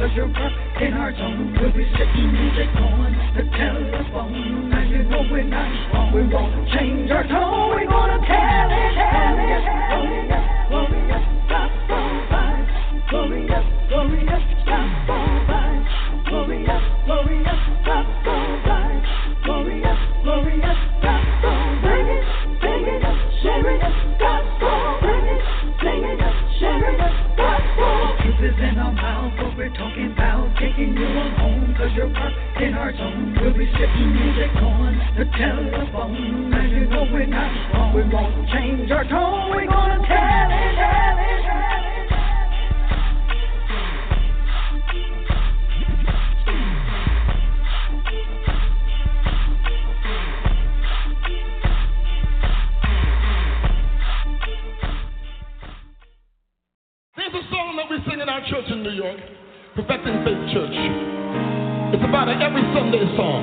cause you're in our zone. We'll be sitting music on the telephone. We're not wrong. We won't change our tone. We're gonna tell it, tell it. Glorious, glorious, gospel vibes. Glorious, glorious, gospel vibes. Glorious, glorious, gospel vibes. Glorious, glorious, gospel. Sing it share it share it gospel. Truth is in our what we're talking about. Taking you home, in our zone. We'll be sitting music on the telephone. Now you know we're not wrong. We won't change our tone. We're gonna tell it, tell it, tell it. There's a song that we sing in our church in New York, Perfecting Faith Church. It's about an every Sunday song.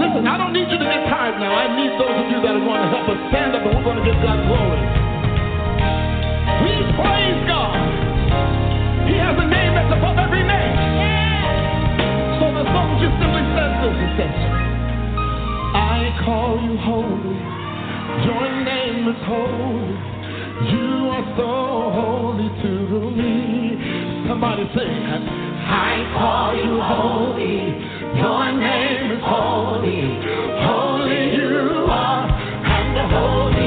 Listen, I don't need you to get tired now. I need those of you that are going to help us stand up and we're going to give God glory. We praise God. He has a name that's above every name. So the song just simply says this. It says, I call you holy. Your name is holy. You are so holy to me. Somebody say, I call you holy. Your name is holy. Holy you are, and holy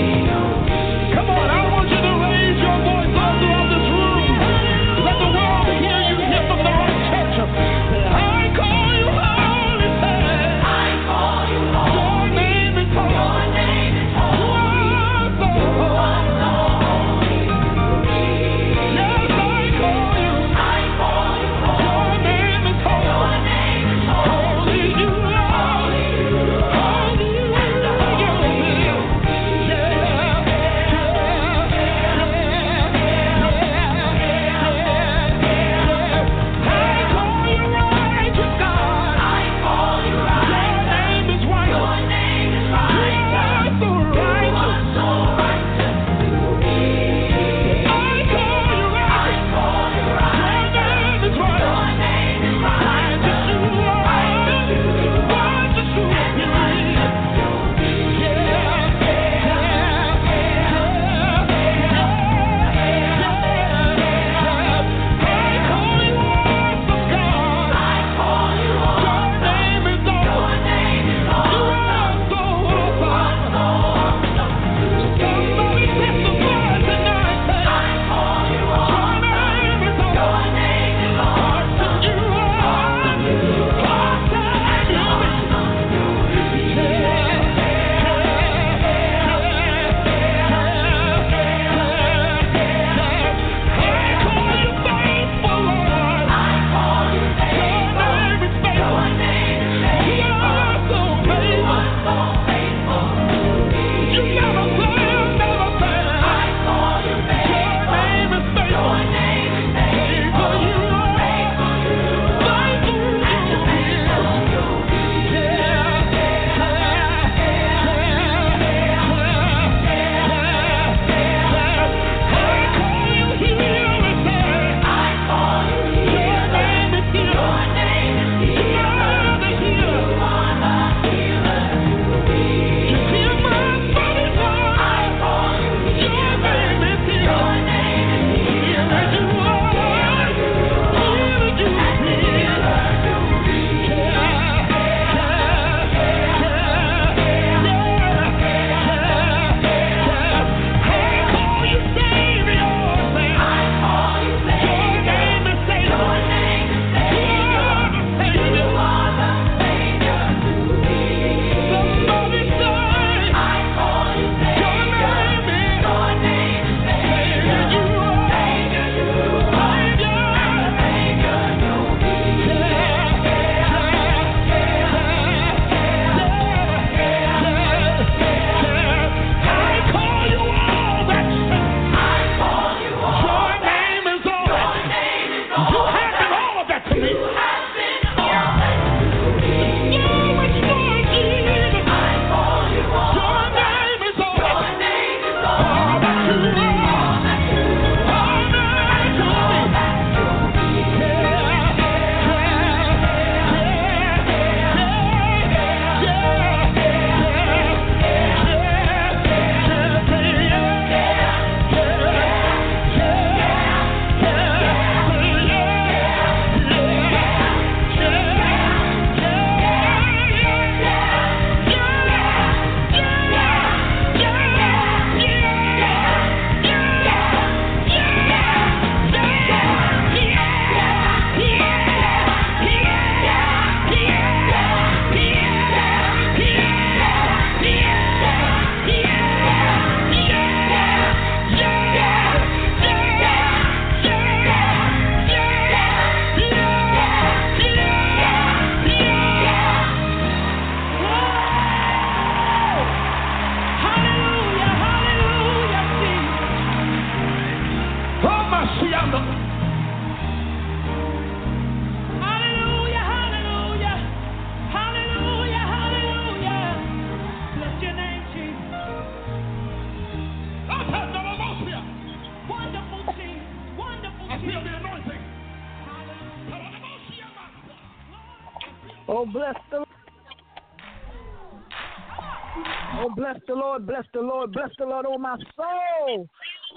Lord, bless the Lord, bless the Lord, oh, my soul.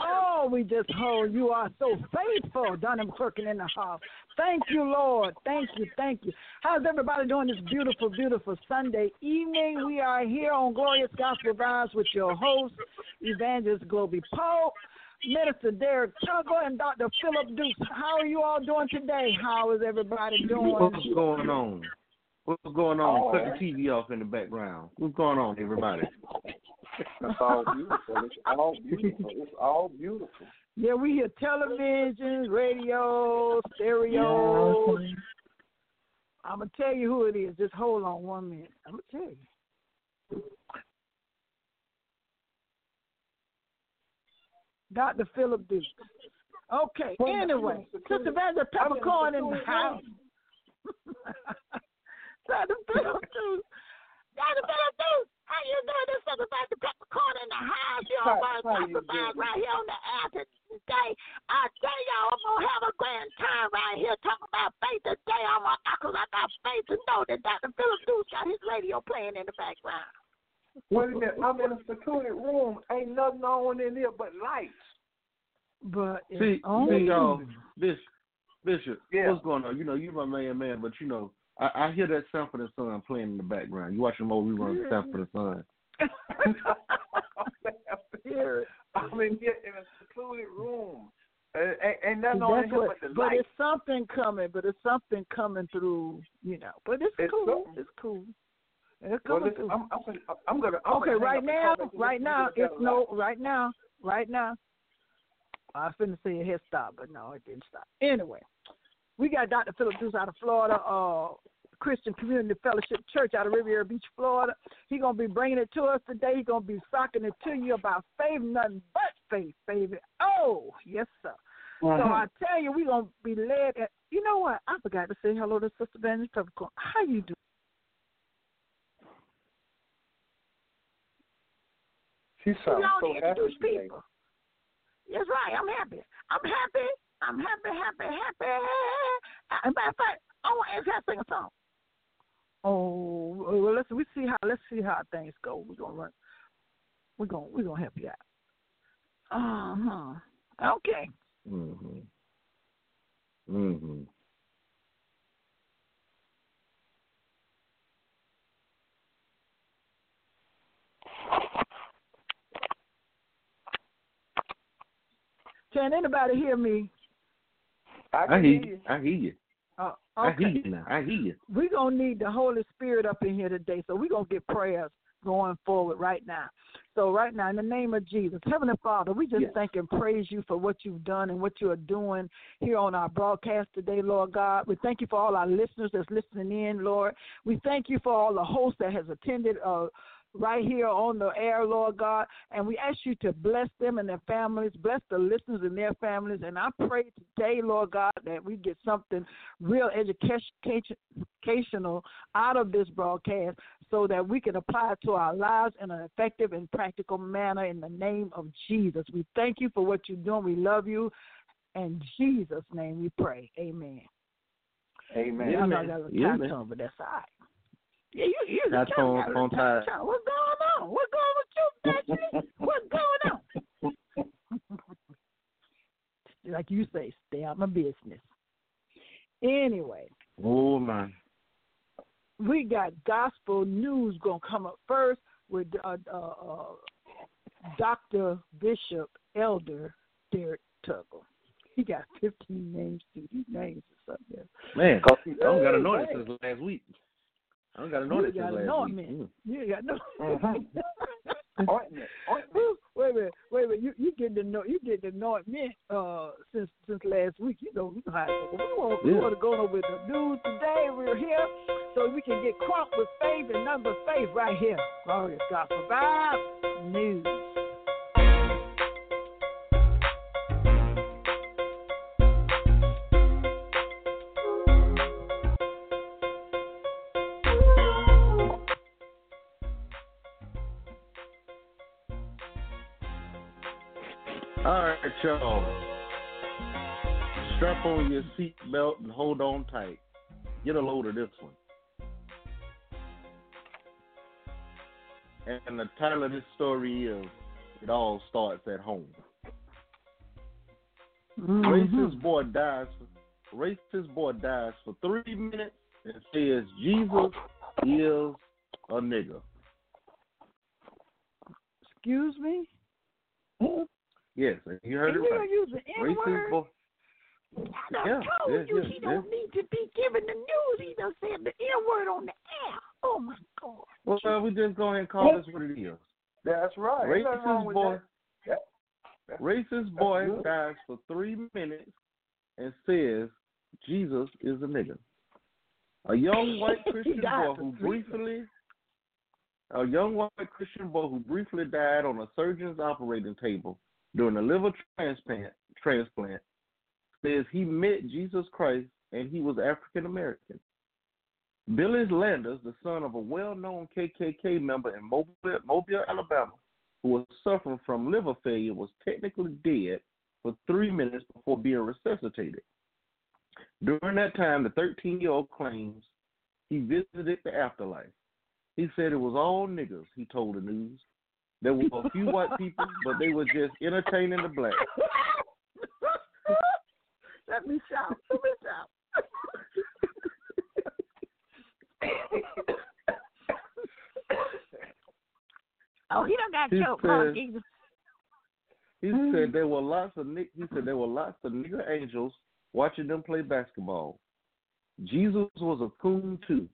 Oh, we just hold. You are so faithful, Donnie McClurkin in the house. Thank you, Lord. Thank you, thank you. How's everybody doing this beautiful, beautiful Sunday evening? We are here on Glorious Gospel Vibes with your host, Evangelist Globee Pope, Minister Derrick Tuggle, and Dr. Phillip Dukes. How are you all doing today? How is everybody doing? What's going on? What's going on? Oh. Cut the oh. TV off in the background. What's going on, everybody? It's all beautiful. It's all beautiful. It's all beautiful. Yeah, we hear television, radio, stereo. I'm gonna tell you who it is. Just hold on one minute. I'm gonna tell you. Dr. Phillip Dukes. Okay. Anyway, Sister Vanda Peppercorn in the house. Dr. Phillip Dukes. Dr. Phillip Dukes. How you doing? This Sister Vanda Peppercorn in the house. You How- all want how to you talk about right here on the air today. I tell y'all, I'm gonna have a grand time right here talking about faith today. I'm gonna, cause I got faith to know that Dr. Phillip Dukes got his radio playing in the background. Wait a minute. I'm in a secluded room. Ain't nothing on in there but lights. But it's See, only see, y'all, Bishop, Bishop, Yeah. what's going on? You know, you my man, man, but you know, I, I hear that Sanford and Son playing in the background. You watching more reruns of Sanford and Son. Hear it. I'm in here in a secluded room. Uh, ain't, ain't nothing on in That's here what, but the but lights. it's something coming. But it's something coming through, you know. But it's, It's cool. something. It's cool. It's Well, coming listen, through. I'm, I'm, gonna- I'm gonna. I'm okay, gonna right now, come back and right now, it's no, light. right now, right now. I was finna say it had stopped, but no, it didn't stop. Anyway, we got Dr. Phillip Dukes out of Florida, uh, Christian Community Fellowship Church out of Riviera Beach, Florida. He's gonna be bringing it to us today. He's gonna be socking it to you about faith, nothing but faith, baby. Oh, yes, sir. So I tell you, we're gonna be led. At, you know what? I forgot to say hello to Sister Vanessa Peppercorn. How you doing? She sounds so happy people. That's right. I'm happy. I'm happy. I'm happy, happy, happy. And matter of fact, I want to to sing a song. Oh, well, let's we see how let's see how things go. We're gonna run. We're gonna we're gonna help you out. Uh huh. Okay. Mm-hmm. Mm-hmm. Can anybody hear me? I I hear hear you. I hear you. Uh, I hear you now. I hear you. We're going to need the Holy Spirit up in here today. So we're going to get prayers going forward right now. So, right now, in the name of Jesus, Heavenly Father, we just Yes. thank and praise you for what you've done and what you are doing here on our broadcast today, Lord God. We thank you for all our listeners that's listening in, Lord. We thank you for all the hosts that has attended uh, right here on the air, Lord God. And we ask you to bless them and their families, bless the listeners and their families. And I pray today, Lord God, that we get something real educational out of this broadcast so that we can apply it to our lives in an effective and practical manner in the name of Jesus. We thank you for what you're doing. We love you. In Jesus' name we pray. Amen. Amen. Yeah, I know man. I got a Yeah, time man. tone, but that's all right. Yeah, you, you Got you tone- got a tone time tied. tone. What's going on? What's going with you, Benjamin? What's going on? like you say, stay out my business. Anyway, Oh man. we got gospel news gonna come up first with uh, uh, uh, Doctor Bishop Elder Derrick Tuggle. He got 15 names too. These names are something. Man, Cause he- I don't got to know this since last week. I don't got to know You got last anointment. week. Mm. You got no. Ointment. Ointment. wait a minute, wait a minute. You you get to know you get to know me uh since since last week. You know you know how it goes. We want we want to go over the news today. We're here so we can get crunk with faith and number faith right here. Glorious gospel vibe news. Right, y'all. Strap on your seatbelt and hold on tight. Get a load of this one. And the title of this story is It All Starts at Home. Mm-hmm. Racist boy dies for racist boy dies for three minutes and says Jesus is a nigga. Excuse me? Yes, you heard And it you're right. using N Racist word? boy. I Yeah, told yeah, you yeah, he don't need to be giving the news. He done said the N word on the air. Oh my God. Well, we just go ahead and call this what it is. That's right. Ain't nothing wrong Racist boy. that. Yeah. Racist boy good. dies for three minutes and says Jesus is a nigga. A young white Christian boy who briefly a young white Christian boy who briefly died on a surgeon's operating table during a liver transplant transplant says he met Jesus Christ and he was African American. Billy Landers, the son of a well-known KKK member in Mobile, Mobile, Alabama, who was suffering from liver failure, was technically dead for three minutes before being resuscitated. During that time, the 13-year-old claims he visited the afterlife. He said it was all niggas, he told the news. There were a few white people, but they were just entertaining the blacks. Let me shout. Let me shout. oh, he don't got He said- Jesus. He Mhm. said there were lots of he said there were lots of nigger angels watching them play basketball. Jesus was a coon too.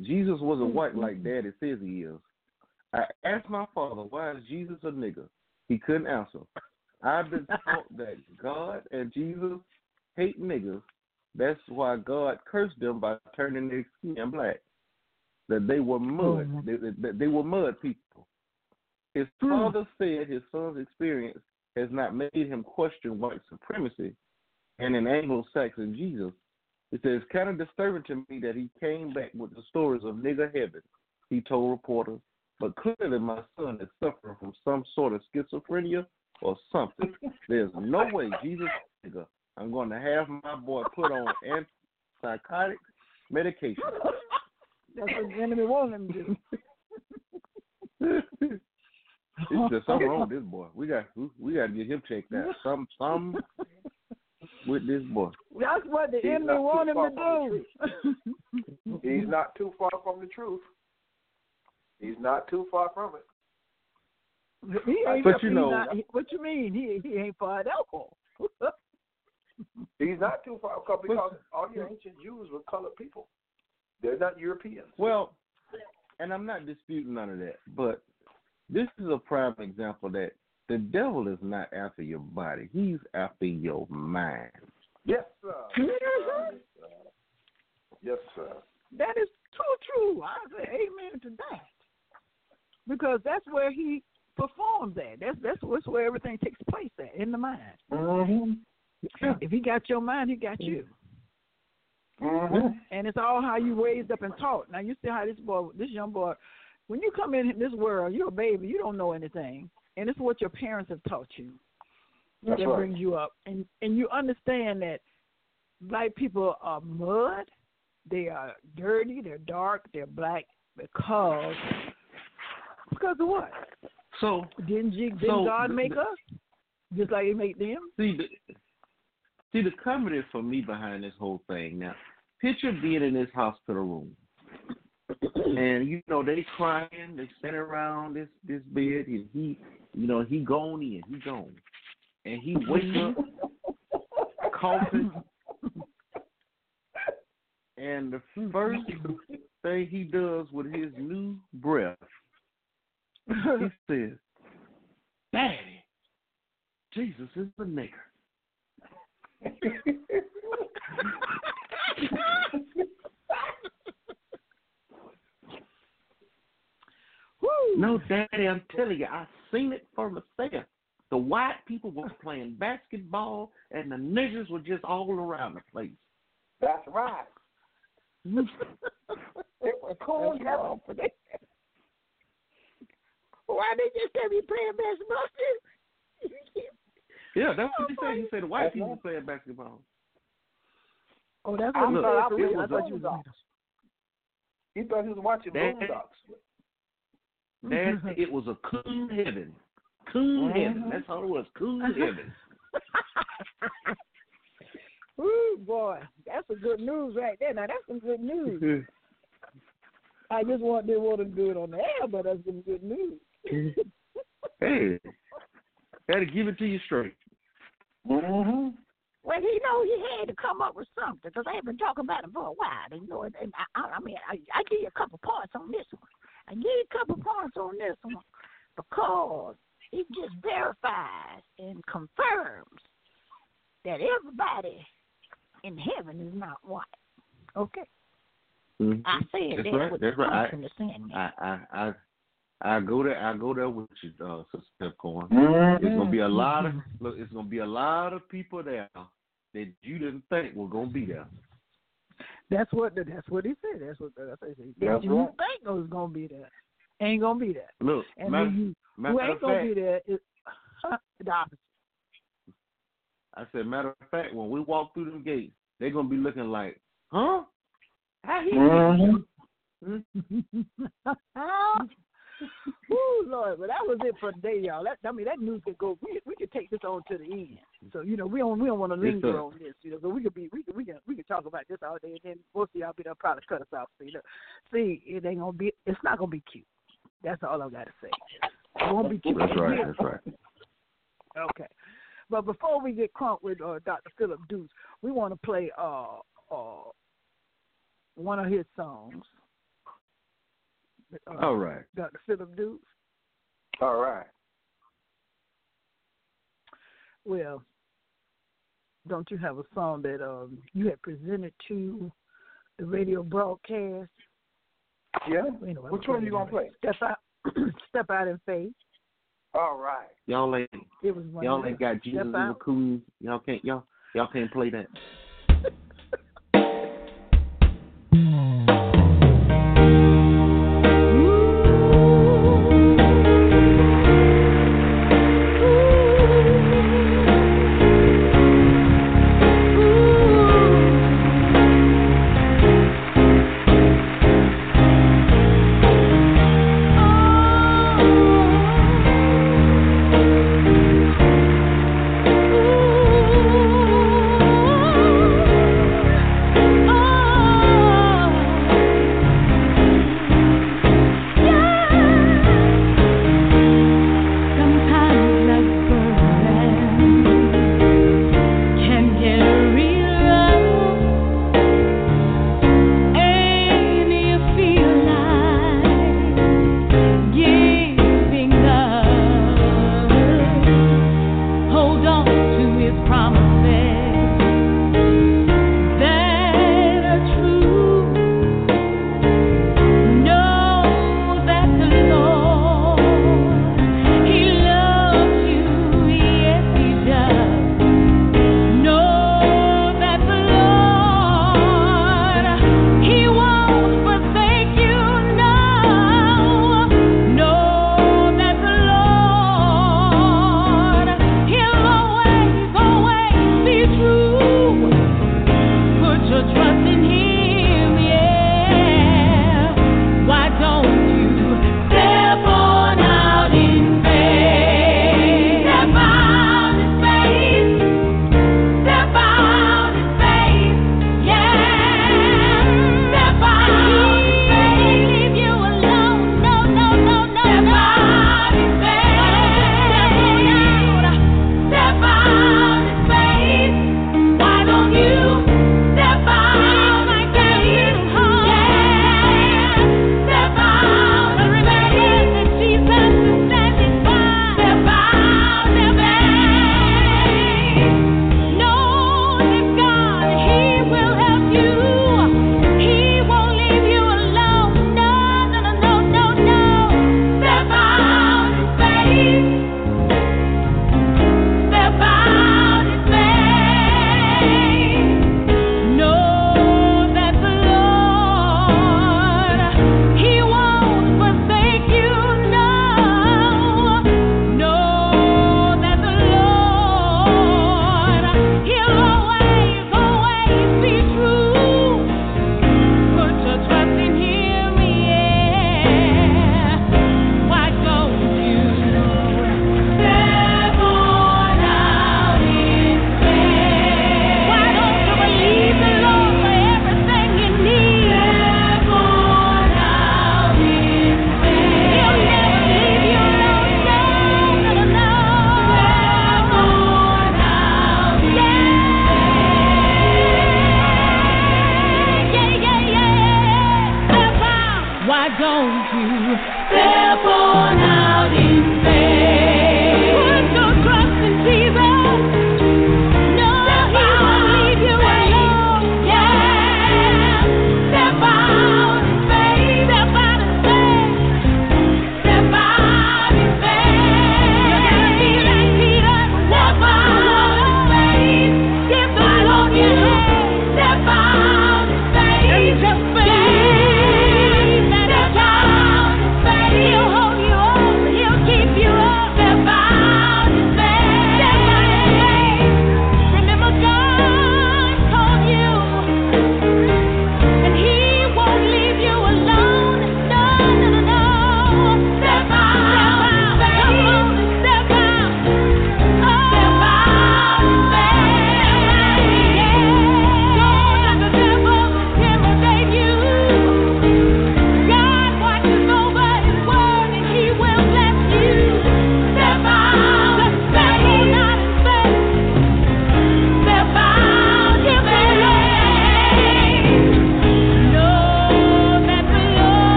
Jesus wasn't white like Daddy says he is. I asked my father why is Jesus a nigger. He couldn't answer. I've been taught that God and Jesus hate niggers. That's why God cursed them by turning their skin black. That they were mud. Oh. They, they, they were mud people. His Hmm. father said his son's experience has not made him question white supremacy and an Anglo-Saxon Jesus. It says, kind of disturbing to me that he came back with the stories of nigger heaven, he told reporters. But clearly my son is suffering from some sort of schizophrenia or something. There's no way Jesus is a nigger. I'm going to have my boy put on antipsychotic medication. That's what the enemy wanted him to do. It's just something wrong with this boy. We got we, we got to get him checked out. Some some with this boy. That's what the He's enemy not too wanted him to do. He's not too far from the truth. He's not too far from it. He ain't But you know- not- what you mean? He he ain't far at alcohol. He's not too far because, because all the ancient Jews were colored people. They're not Europeans. Well, and I'm not disputing none of that, but this is a prime example that the devil is not after your body; he's after your mind. Yes, sir. Mhm. Yes, sir. That is too true. I say amen to that. Because that's where he performs at. That's that's what's where everything takes place at, in the mind. Mm-hmm. If he got your mind, he got you. Mm-hmm. And it's all how you raised up and taught. Now you see how this boy, this young boy, when you come in this world, you're a baby. You don't know anything, and it's what your parents have taught you That's that right. brings you up, and and you understand that black people are mud. They are dirty. They're dark. They're black because because of what? So Didn't, G, didn't So, God make the- us just like He made them? see the see the comedy for me behind this whole thing. Now, picture being in this hospital room, and you know they crying, they standing around this this bed, and he, you know, he gone in, he gone, and he wakes up coughing, and the first thing he does with his new breath, he says, "Daddy, Jesus is a nigger." No, Daddy, I'm telling you, I seen it for myself. The white people were playing basketball, and the niggers were just all around the place. That's right. It was cool heaven for that. Why they just have you playing basketball? Yeah, that's what he said. He said the white That's people right. playing basketball. Oh, that's I what you thought said. I was I thought you was Boondocks. He thought he was watching That- Boondocks. That it was a cool heaven. Cool heaven. Mhm. That's all it was. Cool heaven. Ooh, boy, that's some good news right there. Now that's some good news. I just want didn't want to do it on the air, but that's some good news. Hey, had to give it to you straight. Mm-hmm. Well, you know, he had to come up with something because they've been talking about it for a while. You know, and, and I, I I mean, I, I give you a couple points on this one. I give you a couple points on this one because it just verifies and confirms that everybody in heaven is not white. Okay, Mhm. I said That's that right. That's right. punch in the sand. I, I, I, I go there. I go there with you, uh, Sister Pepcorn. Mm-hmm. It's gonna be a lot of look. It's gonna be a lot of people there that you didn't think were gonna be there. That's what that's what he said. That's what that's what he said. That's you right. think was gonna be there, ain't gonna be there. Look, And matter, you who ain't gonna fact, be there is the opposite. I said, matter of fact, when we walk through them gates, they're gonna be looking like, huh? How he? Mm-hmm. Ooh, Lord, but that was it for today, y'all. That I mean, that news could go. We we could take this on to the end. So you know, we don't we don't want to linger sir. on this. You know, so we could be we could we can we can talk about this all day, and then most of y'all be there probably cut us off. So, you know, see, it ain't gonna be. It's not gonna be cute. That's all I gotta say. It won't be cute. That's right. That's right. Okay. But before we get crunk with uh, Dr. Phillip Dukes, we want to play uh, uh, one of his songs. Uh, All right. Dr. Phillip Dukes. All right. Well, don't you have a song that um, you had presented to the radio broadcast? Yeah. Anyway, Which we'll one you gonna play? Step out, step out in faith. All right. Y'all ain't It was y'all ain't got Jesus Step in the cool. Y'all can't y'all y'all can't play that.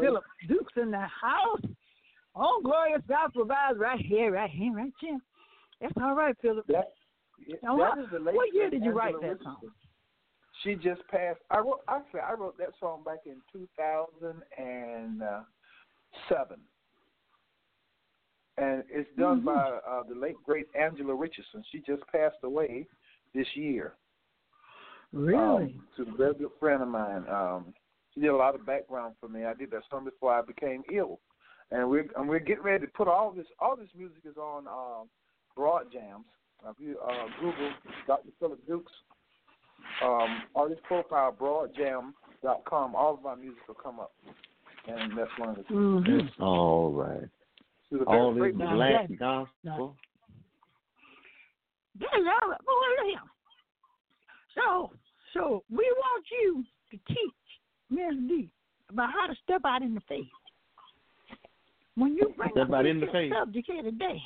Phillip Duke's in the house. On Glorious Gospel Vibes right here, right here, right here. That's all right, Phillip. That, Now, that what- late what year did you write that song? She just passed. I wrote. Actually, I wrote that song back in 2007, and it's done Mhm. by uh, the late great Angela Richardson. She just passed away this year. Really? Um, to a very good friend of mine. Um, did a lot of background for me. I did that song before I became ill, and we're and we're getting ready to put all this. All this music is on um, Broad Jams. If you uh, Google Dr. Phillip Dukes um, artist profile, broadjam.com, all of my music will come up, and that's one of the. Mm-hmm. That's all right. She's All this black that- gospel. That's all right. Boy, look here. So, so we want you to teach Miss D about how to step out in the faith. When you bring Step up out in the this faith. subject here today,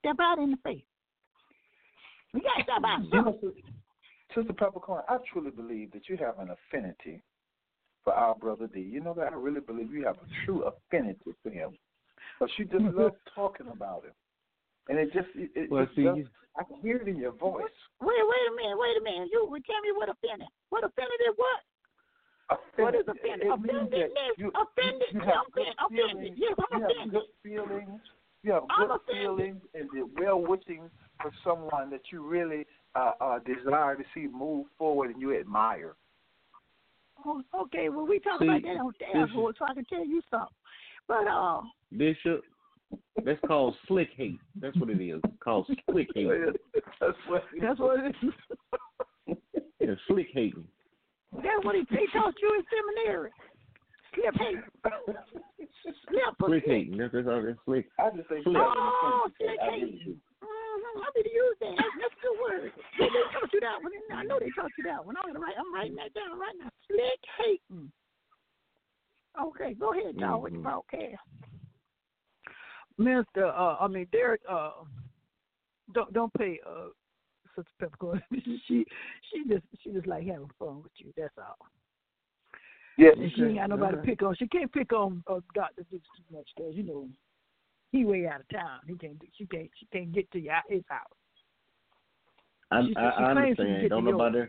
step out in the faith. We got to step out. You know, Sister- Sister Peppercorn, I truly believe that you have an affinity for our brother D. You know that I really believe you have a true affinity for him. But you just mm-hmm. love talking about him. And it just, it, it Well, just see, does, I can hear it in your voice. Wait, wait a minute, wait a minute. You tell me what offended. What offended is what? What is offended? It means Offended you- offended. you have good offended. Offended. feelings. Yes, I'm You have good feelings. You have good offended. feelings and the well wishing for someone that you really uh, uh, desire to see move forward and you admire. Oh, okay, well we talk See, about that on the this air, so I can tell you something. But uh, Bishop, that's called slick hate. That's what it is. It's called slick hate. That's what. That's what it is. Yeah, slick hating. That's what he, they taught you in seminary. Slip hate. Slip or Slick slip. hating. That's, that's all. That's slick. I just think Slick. Oh, slick I really hate. Mm-hmm. I need to use that. That's, that's a good word. They, they taught you that one. I know they taught you that one. I'm gonna write. I'm writing that down right now. Slick hating. Okay, go ahead, dog. With the Mhm. broadcast. Minister, uh, I mean Derrick, uh, don't don't pay uh, Sister Peppercorn. she she just she just like having fun with you. That's all. Yes. And she ain't got nobody to pick on. She can't pick on uh, Doctor Dukes too much because you know he way out of town. He can't. She can't. She can't get to your, his house. I, She- I, she I claims she can understand. Don't nobody.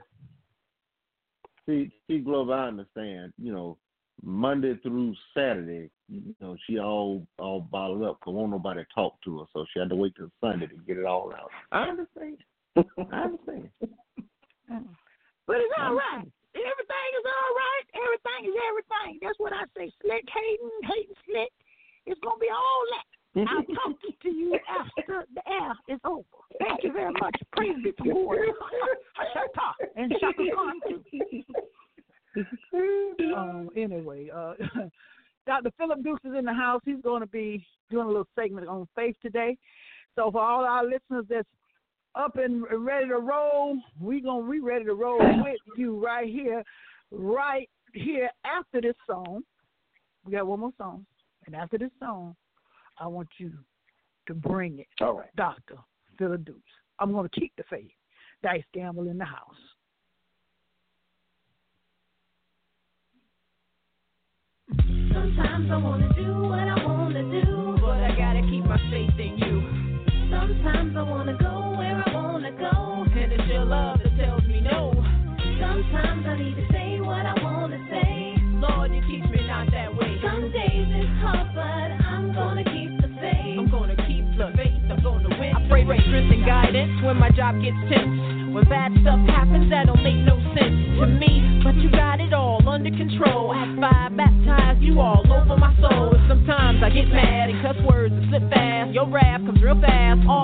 See, see, Glove. I understand. You know, Monday through Saturday, you know, she all all bottled up because won't nobody talk to her, so she had to wait till Sunday to get it all out. I understand. I understand. But it's all right. Everything is all right. Everything is everything. That's what I say. Slick hating, hating slick. It's gonna be all that. I'll talk to you after the air is over. Thank you very much. Praise be to Lord. Hashata and Chaka Khan too. um, anyway, uh, Dr. Phillip Dukes is in the house. He's going to be doing a little segment on faith today. So for all our listeners that's up and ready to roll, we gonna we ready to roll with you right here, right here after this song. We got one more song, and after this song, I want you to bring it, All right. Doctor Phillip Dukes. I'm gonna keep the faith. Dice Gamble in the house. Sometimes I wanna do what I wanna do, but I gotta keep my faith in you. Sometimes I wanna go where I wanna go, and it's your love that tells me no. Sometimes I need to say what I wanna say. Lord, you teach me not that way. Some days it's hard, but I'm gonna keep the faith. I'm gonna keep the faith. I'm gonna win. I pray for strength and guidance when my job gets tense. When bad stuff happens, that don't make no sense to me. But you got it all under control. Act five, baptize you all over my soul. And sometimes I get mad and cuss words and slip fast. Your wrath comes real fast, all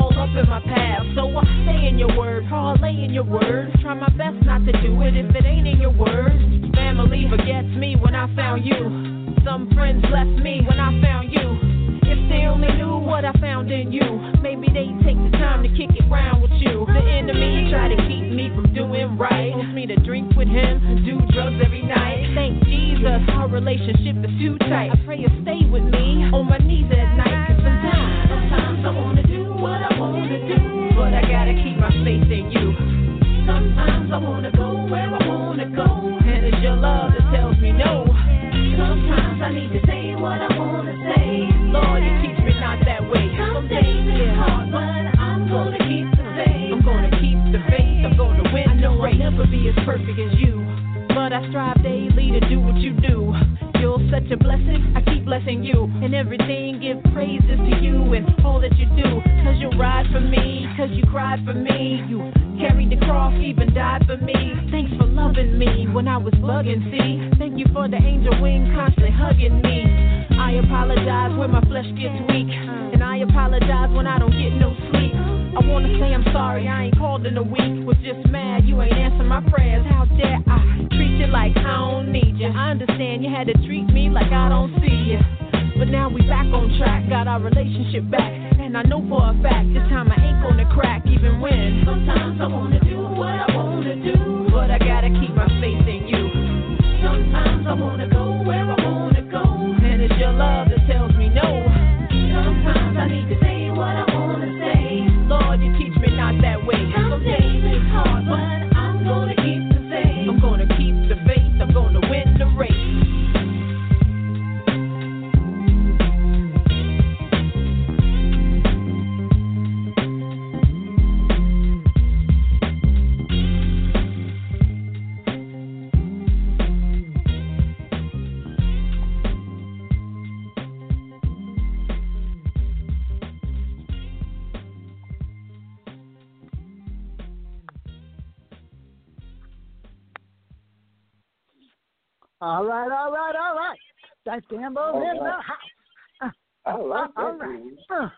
That's Gambo's in the house. I like that. All right. Uh,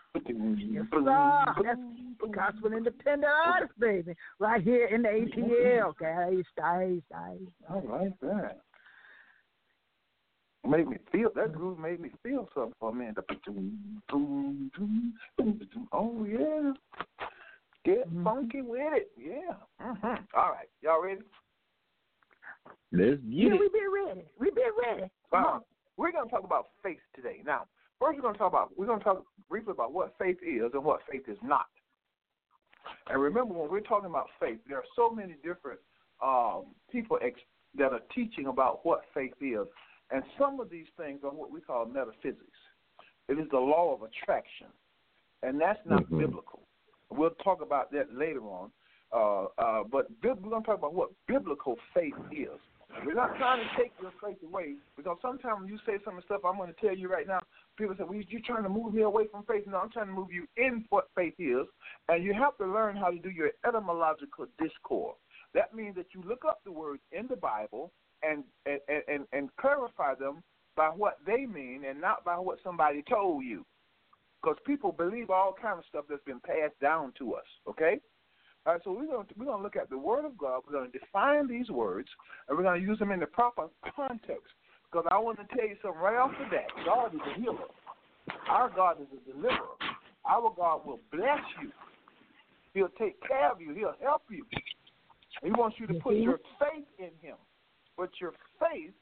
yes, sir. That's gospel independent artist, baby. Right here in the ATL. Guys, guys, guys. I like that. Made me feel that groove made me feel something for a minute. Oh yeah. Get funky with it. Yeah. hmm All right. Y'all ready? Let's Yeah, get we it. been ready. We been ready. Come Uh, on. We're going to talk about faith today. Now, first we're going to talk about we're going to talk briefly about what faith is and what faith is not. And remember, when we're talking about faith, there are so many different um, people ex- that are teaching about what faith is, and some of these things are what we call metaphysics. It is the law of attraction, and that's not Mhm. biblical. We'll talk about that later on. Uh, uh, but we're going to talk about what biblical faith is. We're not trying to take your faith away because sometimes you say some of the stuff I'm going to tell you right now, people say, well, you're trying to move me away from faith. No, I'm trying to move you in what faith is. And you have to learn how to do your etymological discourse. That means that you look up the words in the Bible and, and, and, and clarify them by what they mean and not by what somebody told you. Because people believe all kind of stuff that's been passed down to us, okay? All right, so we're going to we're going to look at the Word of God. We're going to define these words, and we're going to use them in the proper context. Because I want to tell you something right off the bat. God is a healer. Our God is a deliverer. Our God will bless you. He'll take care of you. He'll help you. He wants you to put mm-hmm. your faith in Him. But your faith,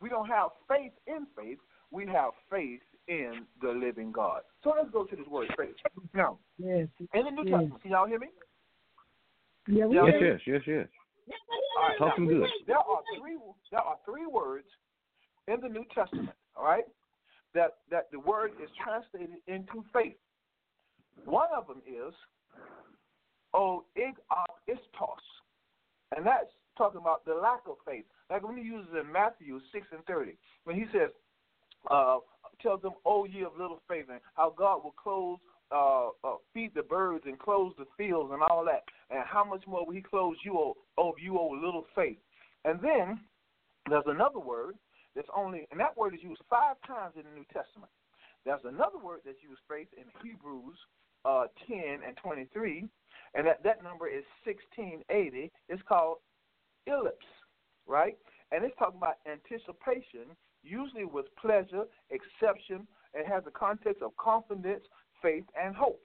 we don't have faith in faith. We have faith in the living God. So let's go to this word faith. Now, Yes. in the New Yes. Testament, can y'all hear me? Yeah, we Yeah. Yes, yes, yes, yes. All right, Talking now, good. There are three. There are three words in the New Testament. All right, that that the word is translated into faith. One of them is o istos, and that's talking about the lack of faith. Like when he uses in Matthew six and thirty, when he says, uh, tells them, "O ye of little faith," and how God will close uh, uh, feed the birds and close the fields and all that. And how much more will He close you, oh, oh you, oh little faith? And then there's another word that's only, and that word is used five times in the New Testament. There's another word that's used, faith, in Hebrews uh, 10 and 23, and that, that number is 1680. It's called elpis, right? And it's talking about anticipation, usually with pleasure, exception. It has the context of confidence, faith, and hope.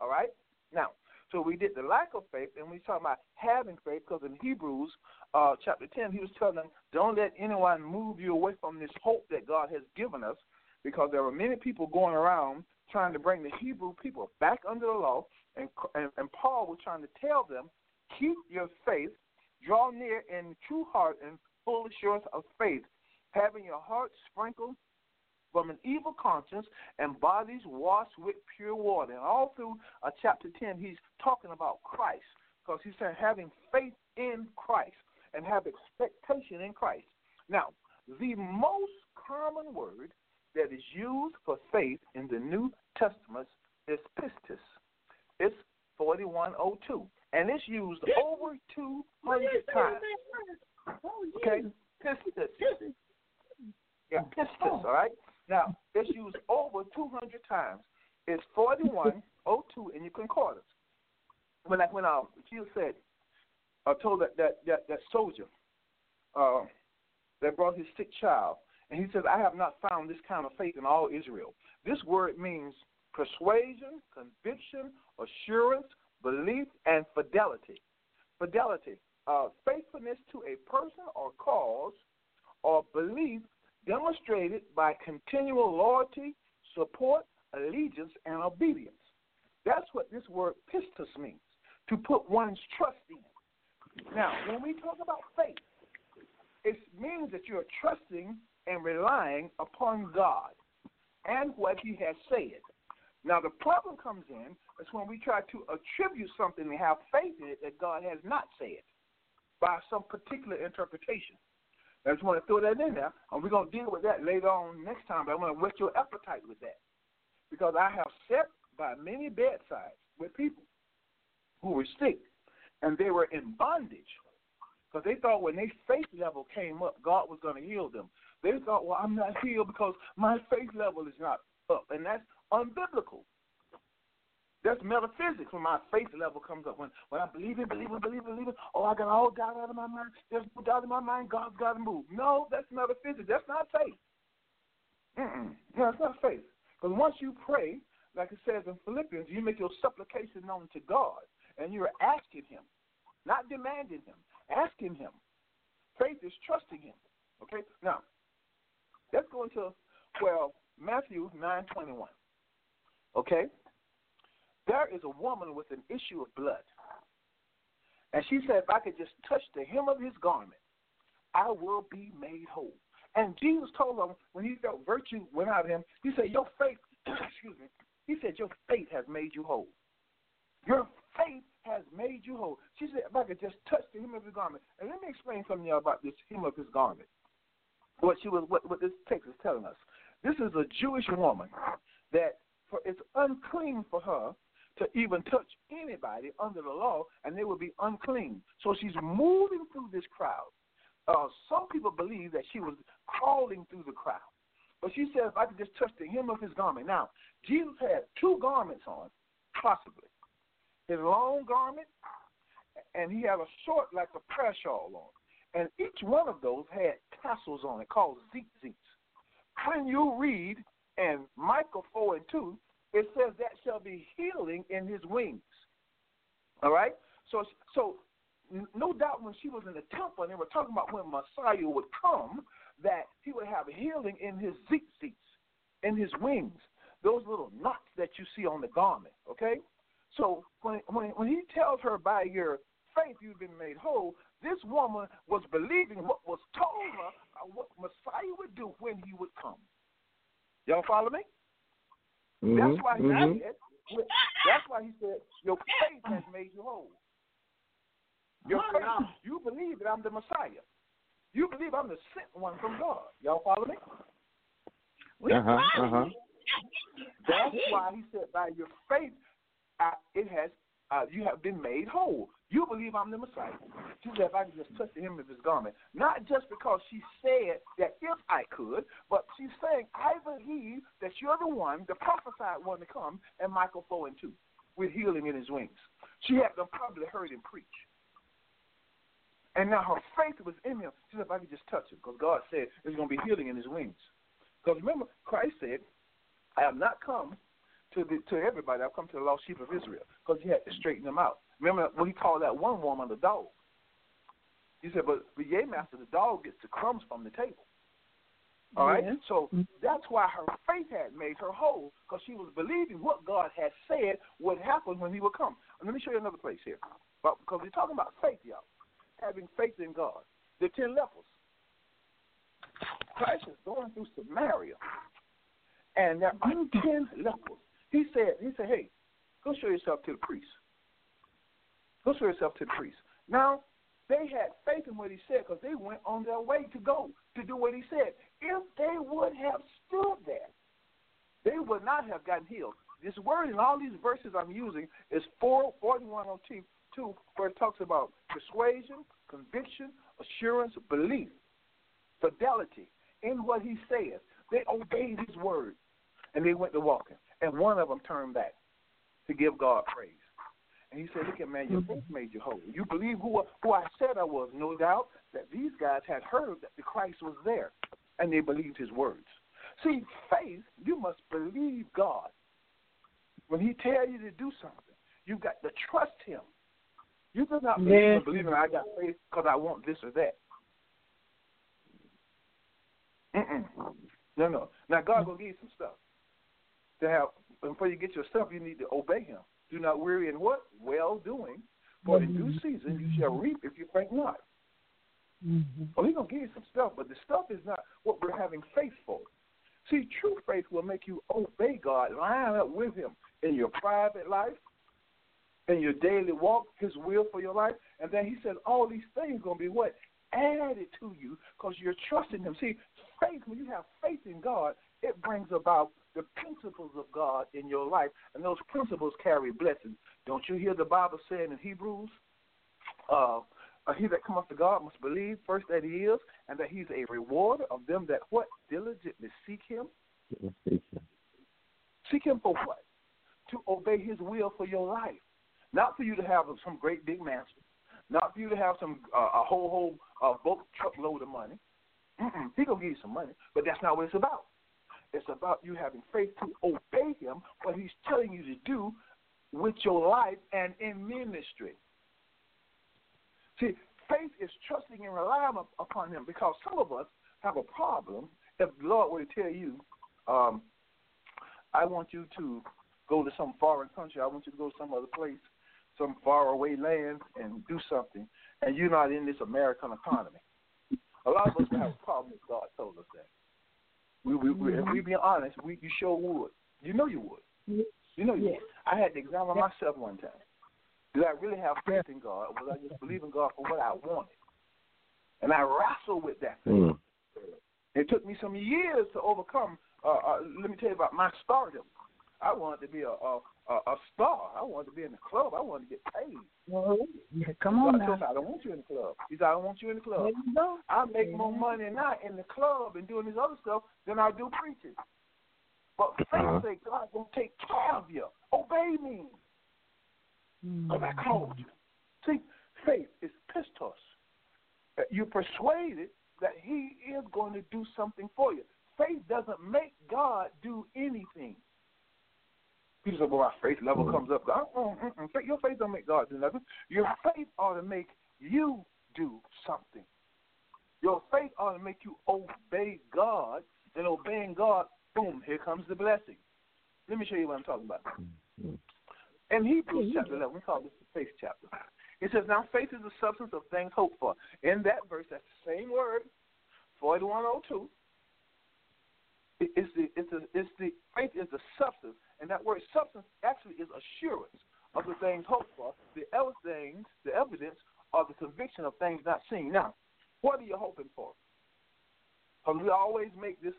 All right? Now, so we did the lack of faith, and we talking about having faith, because in Hebrews uh, chapter 10, he was telling them, don't let anyone move you away from this hope that God has given us, because there are many people going around trying to bring the Hebrew people back under the law, and, and, and Paul was trying to tell them, keep your faith, draw near in true heart and full assurance of faith, having your heart sprinkled from an evil conscience and bodies washed with pure water. And all through uh, chapter 10, he's talking about Christ because he's saying having faith in Christ. and have expectation in Christ. Now, the most common word that is used for faith in the New Testament is pistis. It's 4102. And it's used over 200 times. Okay? Pistis. Yeah, pistis, all right? Now, it's used over 200 times. It's 4102 in your concordance. When, like when uh, said, I told that, that, that, that soldier uh, that brought his sick child, and he says, I have not found this kind of faith in all Israel. This word means persuasion, conviction, assurance, belief, and fidelity. Fidelity, uh, faithfulness to a person or cause or belief demonstrated by continual loyalty, support, allegiance, and obedience. That's what this word pistis means, to put one's trust in. Now, when we talk about faith, it means that you're trusting and relying upon God and what He has said. Now, the problem comes in is when we try to attribute something and have faith in it that God has not said by some particular interpretation. I just want to throw that in there, and we're going to deal with that later on next time, but I want to whet your appetite with that. Because I have sat by many bedsides with people who were sick, and they were in bondage because they thought when their faith level came up, God was going to heal them. They thought, well, I'm not healed because my faith level is not up, and that's unbiblical. That's metaphysics when my faith level comes up. When when I believe in, believe in, believe in, believe in, oh, I got all doubt out of my mind. There's no doubt in my mind. God's got to move. No, that's metaphysics. That's not faith. Mm-mm. No, it's not faith. Because once you pray, like it says in Philippians, you make your supplication known to God, and you're asking Him, not demanding Him, asking Him. Faith is trusting Him. Okay. Now, let's go into well Matthew nine twenty one. Okay. There is a woman with an issue of blood. And she said, if I could just touch the hem of his garment, I will be made whole. And Jesus told him when he felt virtue went out of him, he said, Your faith, excuse me, he said, Your faith has made you whole. Your faith has made you whole. She said, If I could just touch the hem of his garment. And let me explain something to you about this hem of his garment. What she was what, what this text is telling us. This is a Jewish woman that for it's unclean for her to even touch anybody under the law, and they would be unclean. So she's moving through this crowd. Uh, some people believe that she was crawling through the crowd. But she said, if I could just touch the hem of his garment. Now, Jesus had two garments on, possibly. His long garment, and he had a short, like a prayer shawl on. And each one of those had tassels on it called tzitzits. When you read in Malachi 4 and 2, it says that shall be healing in his wings. All right? So, so no doubt when she was in the temple and they were talking about when Messiah would come, that he would have healing in his tzitzits, in his wings, those little knots that you see on the garment. Okay? So when, when, when he tells her by your faith you've been made whole, this woman was believing what was told her what Messiah would do when he would come. Y'all follow me? Mm-hmm. That's why he mm-hmm. said. That's why he said your faith has made you whole. Your faith, you believe that I'm the Messiah. You believe I'm the sent one from God. Y'all follow me? Uh huh. Uh huh. That's why he said, by your faith, uh, it has uh, you have been made whole. You believe I'm the Messiah. She said, if I could just touch the hem of his garment. Not just because she said that if I could, but she's saying, I believe that you're the one, the prophesied one to come, and Malachi 4 and 2, with healing in his wings. She had them probably heard him preach. And now her faith was in him. She said, if I could just touch him, because God said there's going to be healing in his wings. Because remember, Christ said, I have not come to the, to everybody. I've come to the lost sheep of Israel because he had to straighten them out. Remember when he called that one woman the dog? He said, but, but yea, master, the dog gets the crumbs from the table. All right? So mm-hmm. that's why her faith had made her whole because she was believing what God had said would happen when he would come. And let me show you another place here. But because we're talking about faith, y'all. Having faith in God. The ten lepers. Christ is going through Samaria. And there are mm-hmm. ten lepers. He said, he said, hey, go show yourself to the priest. Go show yourself to the priest. Now, They had faith in what he said because they went on their way to go to do what he said. If they would have stood there, they would not have gotten healed. This word in all these verses I'm using is 4, 4102, where it talks about persuasion, conviction, assurance, belief, fidelity in what he says. They obeyed his word and they went to walking. And one of them turned back to give God praise. And he said, Look at man, your mm-hmm. faith made you whole. You believe who, who I said I was. No doubt that these guys had heard that the Christ was there, and they believed his words. See, faith, you must believe God. When he tell you to do something, you've got to trust him. You do not believe, Yes. believe in I got faith because I want this or that. Mm-mm. No, no. Now God gonna give you some stuff to have. Before you get your stuff, you need to obey Him. Do not weary in what well doing, for in due mm-hmm. season you shall mm-hmm. reap if you faint not. Mm-hmm. Well, He's gonna give you some stuff, but the stuff is not what we're having faith for. See, true faith will make you obey God, line up with Him in your private life, in your daily walk, His will for your life, and then He says all these things gonna be what added to you because you're trusting Him. See, faith when you have faith in God, it brings about the principles of God in your life, and those principles carry blessings. Don't you hear the Bible saying in Hebrews? Uh, he that cometh to God must believe first that he is, and that he's a rewarder of them that what diligently seek him. Seek him for what? To obey his will for your life, not for you to have some great big mansion, not for you to have some uh, a whole whole uh, boat truckload of money. Mm-mm. He gonna give you some money, but that's not what it's about. It's about you having faith to obey him what he's telling you to do with your life and in ministry. See, faith is trusting and relying upon Him because some of us have a problem. If the Lord were to tell you, um, I want you to go to some foreign country, I want you to go to some other place, some faraway land, and do something, and you're not in this American economy. A lot of us have a problem if God told us that. We, we, we, if we be honest, we, you sure would. You know you would. You know you would. I had to examine myself one time. Did I really have faith in God, or was I just believing God for what I wanted? And I wrestled with that. Mm. It took me some years to overcome. Uh, uh, let me tell you about my stardom. I wanted to be a a, a a star. I wanted to be in the club. I wanted to get paid. Yeah, come on God now. told me, I don't want you in the club. He said, I don't want you in the club. There you go. I make more money now in the club and doing this other stuff than I do preaching. But faith Uh-huh. say, God gonna take care of you. Obey me. Because I called you. See, faith is pistos. Uh, You're persuaded that He is going to do something for you. Faith doesn't make God do anything. Well, my faith level comes up. God, uh. Faith- Your faith don't make God do nothing. Your faith ought to make you do something. Your faith ought to make you obey God, and obeying God, boom, here comes the blessing. Let me show you what I'm talking about. In Hebrews chapter 11, we call this the faith chapter. It says, Now faith is the substance of things hoped for. In that verse, that's the same word, 4102. It- It's the, it's the, it's the, faith is the substance, and that word substance actually is assurance of the things hoped for. The other things, the evidence, are the conviction of things not seen. Now, what are you hoping for? Because we always make this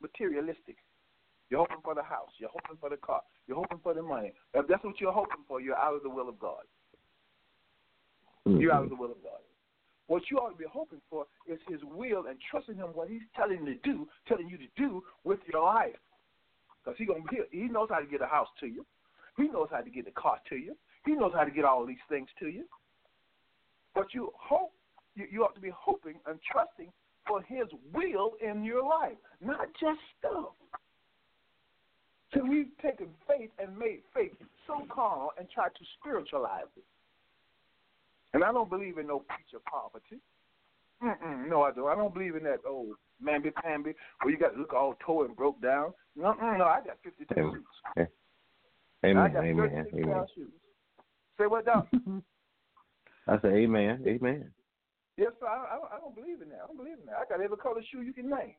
materialistic. You're hoping for the house. You're hoping for the car. You're hoping for the money. If that's what you're hoping for, you're out of the will of God. You're out of the will of God. What you ought to be hoping for is His will and trusting Him what He's telling you to do, telling you to do with your life. Because He gonna he, He knows how to get a house to you. He knows how to get a car to you. He knows how to get all these things to you. But you hope you, you ought to be hoping and trusting for His will in your life, not just stuff. So we've taken faith and made faith so carnal and tried to spiritualize it. And I don't believe in no preacher poverty. Mm-mm, no, I don't. I don't believe in that old mamby pamby where you got to look all tore and broke down. No, no, I got 52 Amen. suits. I Amen. got Amen. Amen. shoes. Say what, Doc? I say amen. Amen. Yes, sir. I, I, don't- I don't believe in that. I don't believe in that. I got every color shoe you can name,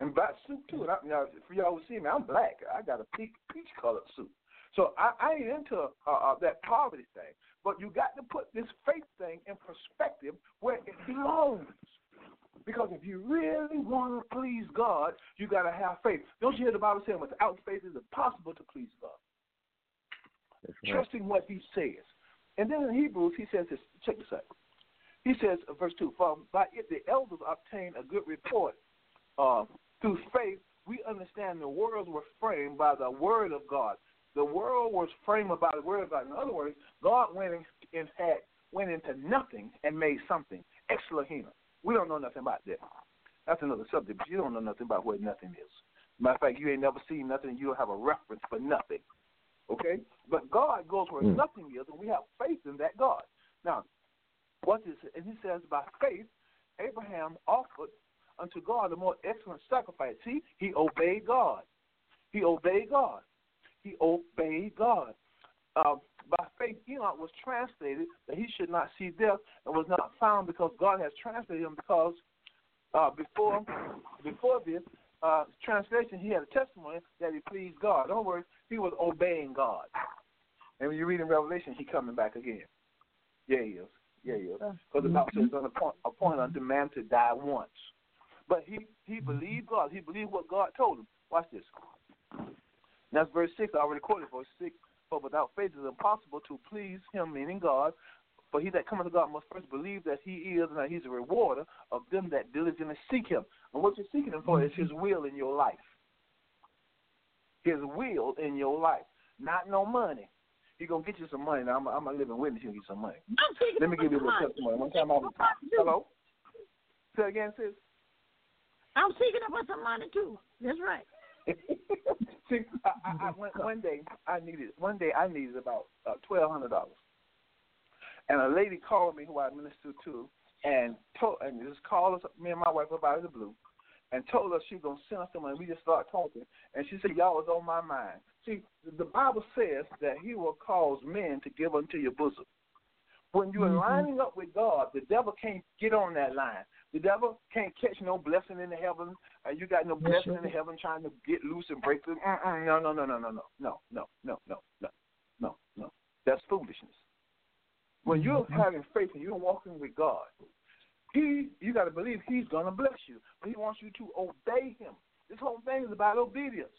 and black suit too. And I, you know, for y'all who see me, I'm black. I got a peach peach colored suit. So I, I ain't into uh, uh, that poverty thing. But you got to put this faith thing in perspective where it belongs. Because if you really want to please God, you got to have faith. Don't you hear the Bible saying, without faith it is impossible to please God? Right. Trusting what he says. And then in Hebrews, he says this. Check this out. He says, uh, verse 2, For by it the elders obtained a good report. Uh, through faith, we understand the worlds were framed by the word of God. The world was framed by the word of God. In other words, God went in, and had went into nothing and made something. Ex nihilo. We don't know nothing about that. That's another subject, but you don't know nothing about what nothing is. Matter of fact, you ain't never seen nothing, you don't have a reference for nothing. Okay? But God goes where Hmm. nothing is, and we have faith in that God. Now, what is it? And he says, by faith, Abraham offered unto God a more excellent sacrifice. See, he obeyed God. He obeyed God. He obeyed God. Uh, by faith, Enoch was translated that he should not see death and was not found because God has translated him because uh, before before this uh, translation, he had a testimony that he pleased God. In other words, he was obeying God. And when you read in Revelation, he coming back again. Yeah, he is. Yeah, he is. Because the Bible says it's on appoint, appoint unto man to die once. But he, he believed God. He believed what God told him. Watch this. That's verse 6. I already quoted verse 6. For without faith it is impossible to please him, meaning God. For he that cometh to God must first believe that he is and that he's a rewarder of them that diligently seek him. And what you're seeking him for is mm-hmm. his will in your life. His will in your life. Not no money. He gonna get you some money. Now I'm, I'm a living witness. He'll get you some money. I'm seeking Let me give you a little money. testimony. One time I was hello. Say again, sis. I'm seeking for some money too. That's right. See, I, I, I one, one day I needed one day I needed about uh, twelve hundred dollars, and a lady called me who I ministered to, and told and just called us me and my wife up out of the blue, and told us she was gonna send us some money. We just started talking, and she said y'all was on my mind. See, the Bible says that He will cause men to give unto your bosom. When you are lining up with God, the devil can't get on that line. The devil can't catch no blessing in the heaven, and you got no blessing in the heaven trying to get loose and break through. Mm-mm, no, no, no, no, no, no, no, no, no, no, no, no, no. That's foolishness. When you're having faith and you're walking with God, He, you got to believe He's gonna bless you, but He wants you to obey Him. This whole thing is about obedience.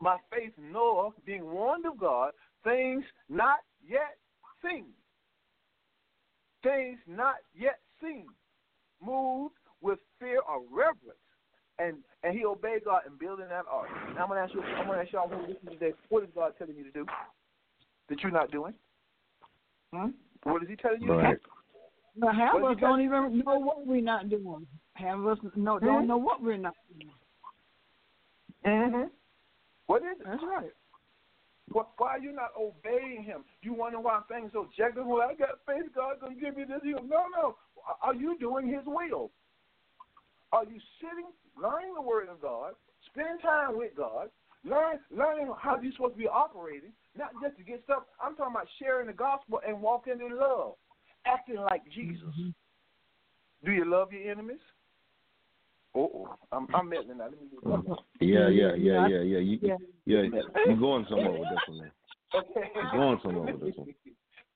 By faith, Noah, being warned of God, things not yet seen, things not yet seen, moved with fear or reverence, and and he obeyed God in building that ark. Now I'm gonna ask you, I'm gonna ask y'all who listen today, what is God telling you to do that you're not doing? Hmm? What is He telling you? to Right. do? Now, half of us don't even know what we're not doing. Half of us know, don't Hmm? know what we're not doing. Mm-hmm. What is it? That's right. Why, why are you not obeying him? You wonder why things so jagged. Well, I got faith. God's gonna give me this. He goes, No, no. Are you doing His will? Are you sitting, learning the Word of God, spending time with God, learn, learning how you're supposed to be operating, not just to get stuff. I'm talking about sharing the gospel and walking in love, acting like Jesus. Mm-hmm. Do you love your enemies? Oh, I'm, I'm meddling now. Let me do. Mm-hmm. Yeah, yeah, yeah, yeah, yeah. You, Yeah. yeah, you're going somewhere with this one, man. Okay. You're going somewhere with this one.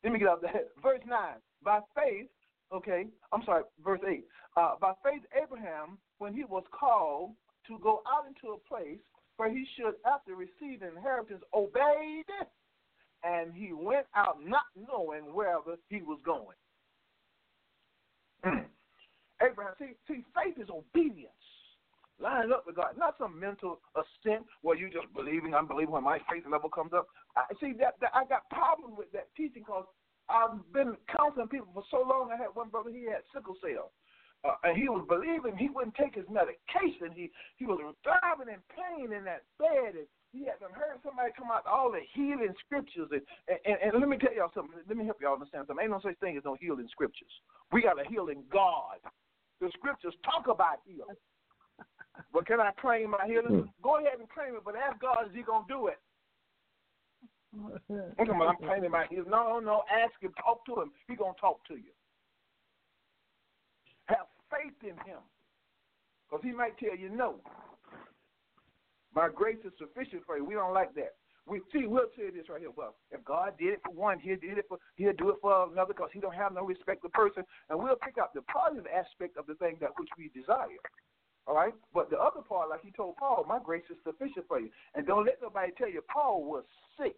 Let me get out that. Verse 9. By faith, okay, I'm sorry, verse 8. Uh, by faith, Abraham, when he was called to go out into a place where he should, after receiving inheritance, obeyed, and he went out not knowing wherever he was going. Abraham, see, see, faith is obedience. Line up with God, not some mental assent where you just believing, I'm believing when my faith level comes up. I see that, that I got problems with that teaching because I've been counseling people for so long. I had one brother, he had sickle cell. Uh, and he was believing he wouldn't take his medication. He he was thriving in pain in that bed, and he had heard somebody come out all the healing scriptures. And, and and let me tell y'all something. Let me help y'all understand something. Ain't no such thing as no healing scriptures. We got a healing God. The scriptures talk about healing. But can I claim my healing? Go ahead and claim it, but ask God, is He gonna do it? I'm talking about I'm claiming my healing. No, no, no. Ask Him, talk to Him. He gonna talk to you. Have faith in Him, because He might tell you no. My grace is sufficient for you. We don't like that. we see we'll say this right here. Well, if God did it for one, He'll did it for He'll do it for another because He don't have no respect of person, and we'll pick up the positive aspect of the thing that which we desire. All right, but the other part, like He told Paul, my grace is sufficient for you, and don't let nobody tell you Paul was sick.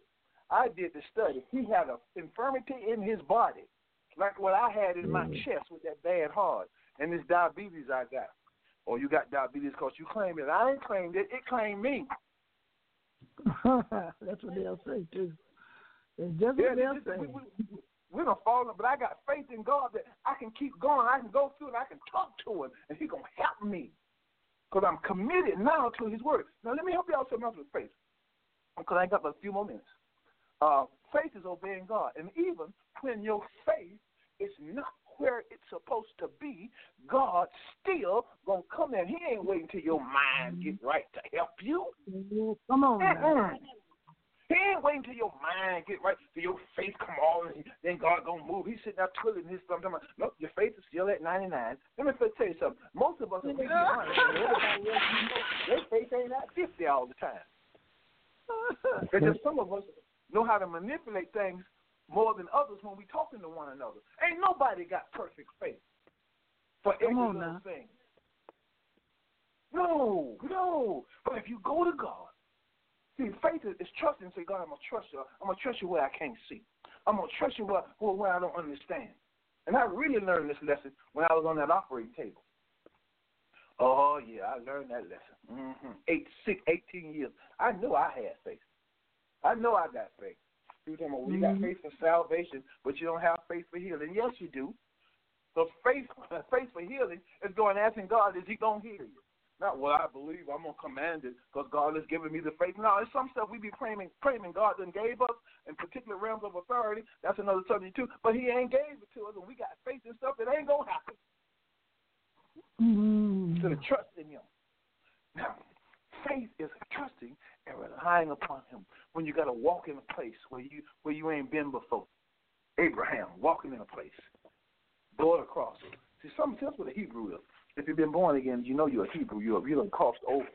I did the study. He had an infirmity in his body, like what I had in my mm. chest with that bad heart and this diabetes I got. Or you got diabetes because you claim it. I ain't claimed it. It claimed me. That's what they'll say too. It's just Yeah, what they'll say. we, we, we don't fall, but I got faith in God that I can keep going. I can go through and I can talk to Him, and He gonna help me because I'm committed now to His word. Now let me help you out something else with faith, because I got a few more minutes. Uh, faith is obeying God, and even when your faith is not where it's supposed to be, God still gonna come in. He ain't waiting till your mind get mm-hmm. right to help you. Mm-hmm. Come on. Mm-mm. He ain't waiting till your mind get right, till your faith come on, and then God gonna move. He's sitting there twiddling his thumb. talking about, Nope, your faith is still at 99. Let me tell you something. Most of us, if we be honest, everybody else their faith ain't at 50 all the time. It's just mm-hmm. some of us know how to manipulate things more than others when we talking to one another. Ain't nobody got perfect faith for every little now. thing. No, no. But if you go to God, see, faith is, is trusting. Say, God, I'm gonna trust you. I'm gonna trust you where I can't see. I'm gonna trust you where, where, where I don't understand. And I really learned this lesson when I was on that operating table. Oh yeah, I learned that lesson. Mm-hmm. Eight, six, 18 years. I knew I had faith. I know I got faith. People talking about, well, you got faith for salvation, but you don't have faith for healing. Yes, you do. So faith, faith for healing is going asking God, is He gonna heal you? Not what I believe I'm gonna command it because God has given me the faith. Now, it's some stuff we be claiming, claiming God done gave us in particular realms of authority. That's another subject too. But He ain't gave it to us, and we got faith in stuff that ain't gonna happen. Mm. To the trust in Him. Now, faith is trusting and relying upon Him when you got to walk in a place where you where you ain't been before. Abraham walking in a place, border crosser. See, something that's what a Hebrew is. If you've been born again, you know you're a Hebrew. You're you done crossed over.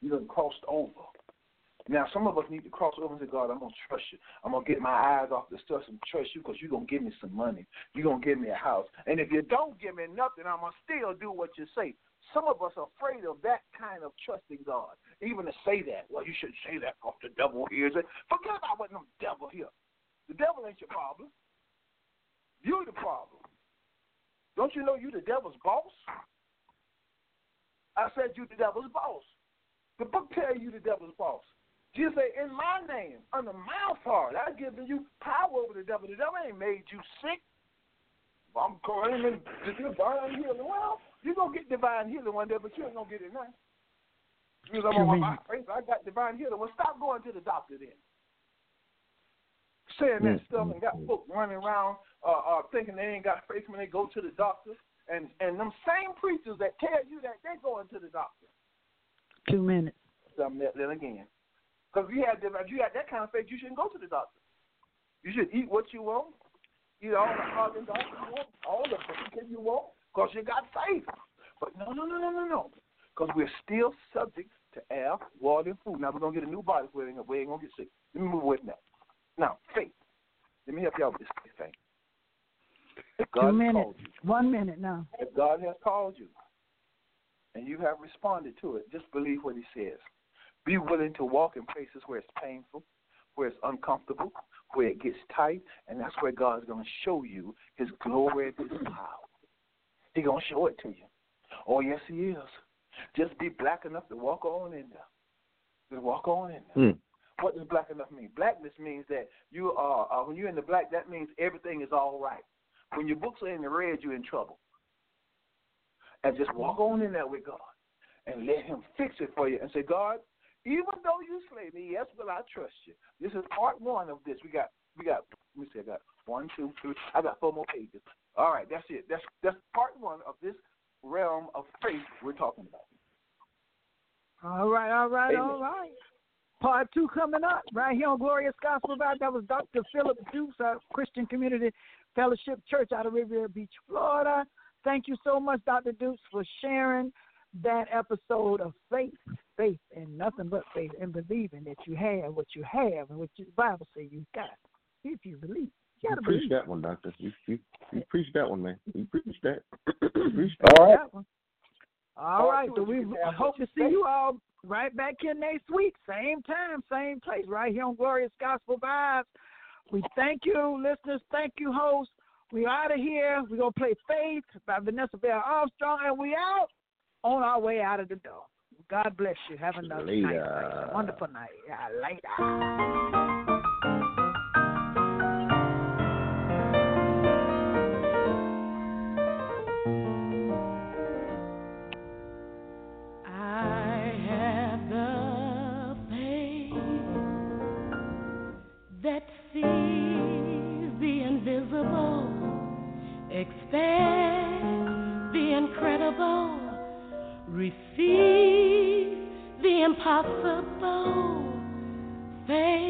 You done crossed over. Now, some of us need to cross over and say, God, I'm going to trust you. I'm going to get my eyes off the stuff and trust you because you're going to give me some money. You're going to give me a house. And if you don't give me nothing, I'm going to still do what you say. Some of us are afraid of that kind of trusting God. Even to say that. Well, you shouldn't say that because the devil hears it. Forget about what no devil hear. The devil ain't your problem. You're the problem. Don't you know you the devil's boss? I said you the devil's boss. The book tell you the devil's boss. Jesus said, in my name, under my authority, I've given you power over the devil. The devil ain't made you sick. I'm claiming divine healing. Well, you're going to get divine healing one day, but you ain't going to get it now. Because I'm on my faith, I got divine healing. Well, stop going to the doctor then. Saying that stuff and got folks running around uh, uh, thinking they ain't got faith when they go to the doctor. And, and them same preachers that tell you that, they're going to the doctor. Two minutes. Something that then again. Because if you had if you had that kind of faith, you shouldn't go to the doctor. You should eat what you want, eat all the Haagen Dazs you want, all the bacon you want, because you got faith. But no, no, no, no, no, no. Because we're still subject to air, water, and food. Now we're gonna get a new body, we ain't, we ain't gonna get sick. Let me move away from that. Now, faith. Let me help y'all with this thing. If God Two minutes. you, One minute now. if God has called you, and you have responded to it, just believe what He says. Be willing to walk in places where it's painful, where it's uncomfortable, where it gets tight, and that's where God's going to show you His glory and His power. He's going to show it to you. Oh, yes, He is. Just be black enough to walk on in there. Just walk on in there. What does black enough mean? Blackness means that you are, uh, when you're in the black, that means everything is all right. When your books are in the red, you're in trouble. And just walk on in there with God and let Him fix it for you and say, God, even though you slay me, yes, will I trust you. This is part one of this. We got, we got, let me see, I got one, two, three, I got four more pages. All right, that's it. That's that's part one of this realm of faith we're talking about. All right, all right, Amen. all right. Part two coming up right here on Glorious Gospel Vibe. That was Dr. Phillip Dukes, our Christian Community Fellowship Church out of Riviera Beach, Florida. Thank you so much, Dr. Dukes, for sharing that episode of faith, faith, and nothing but faith, and believing that you have what you have and what the Bible says you got. If you believe, you You gotta preach believe. that one, doctor. You you you preach that one, man. You preach that. You preach that. All right. That one. All Part so we you hope to see you all right back here next week, same time, same place, right here on Glorious Gospel Vibes. We thank you, listeners. Thank you, hosts. We out of here. We're gonna play Faith by Vanessa Bell Armstrong, and we out on our way out of the door. God bless you. Have another night, Later. a wonderful night. Yeah, later. That sees the invisible, expects the incredible, receives the impossible. Faith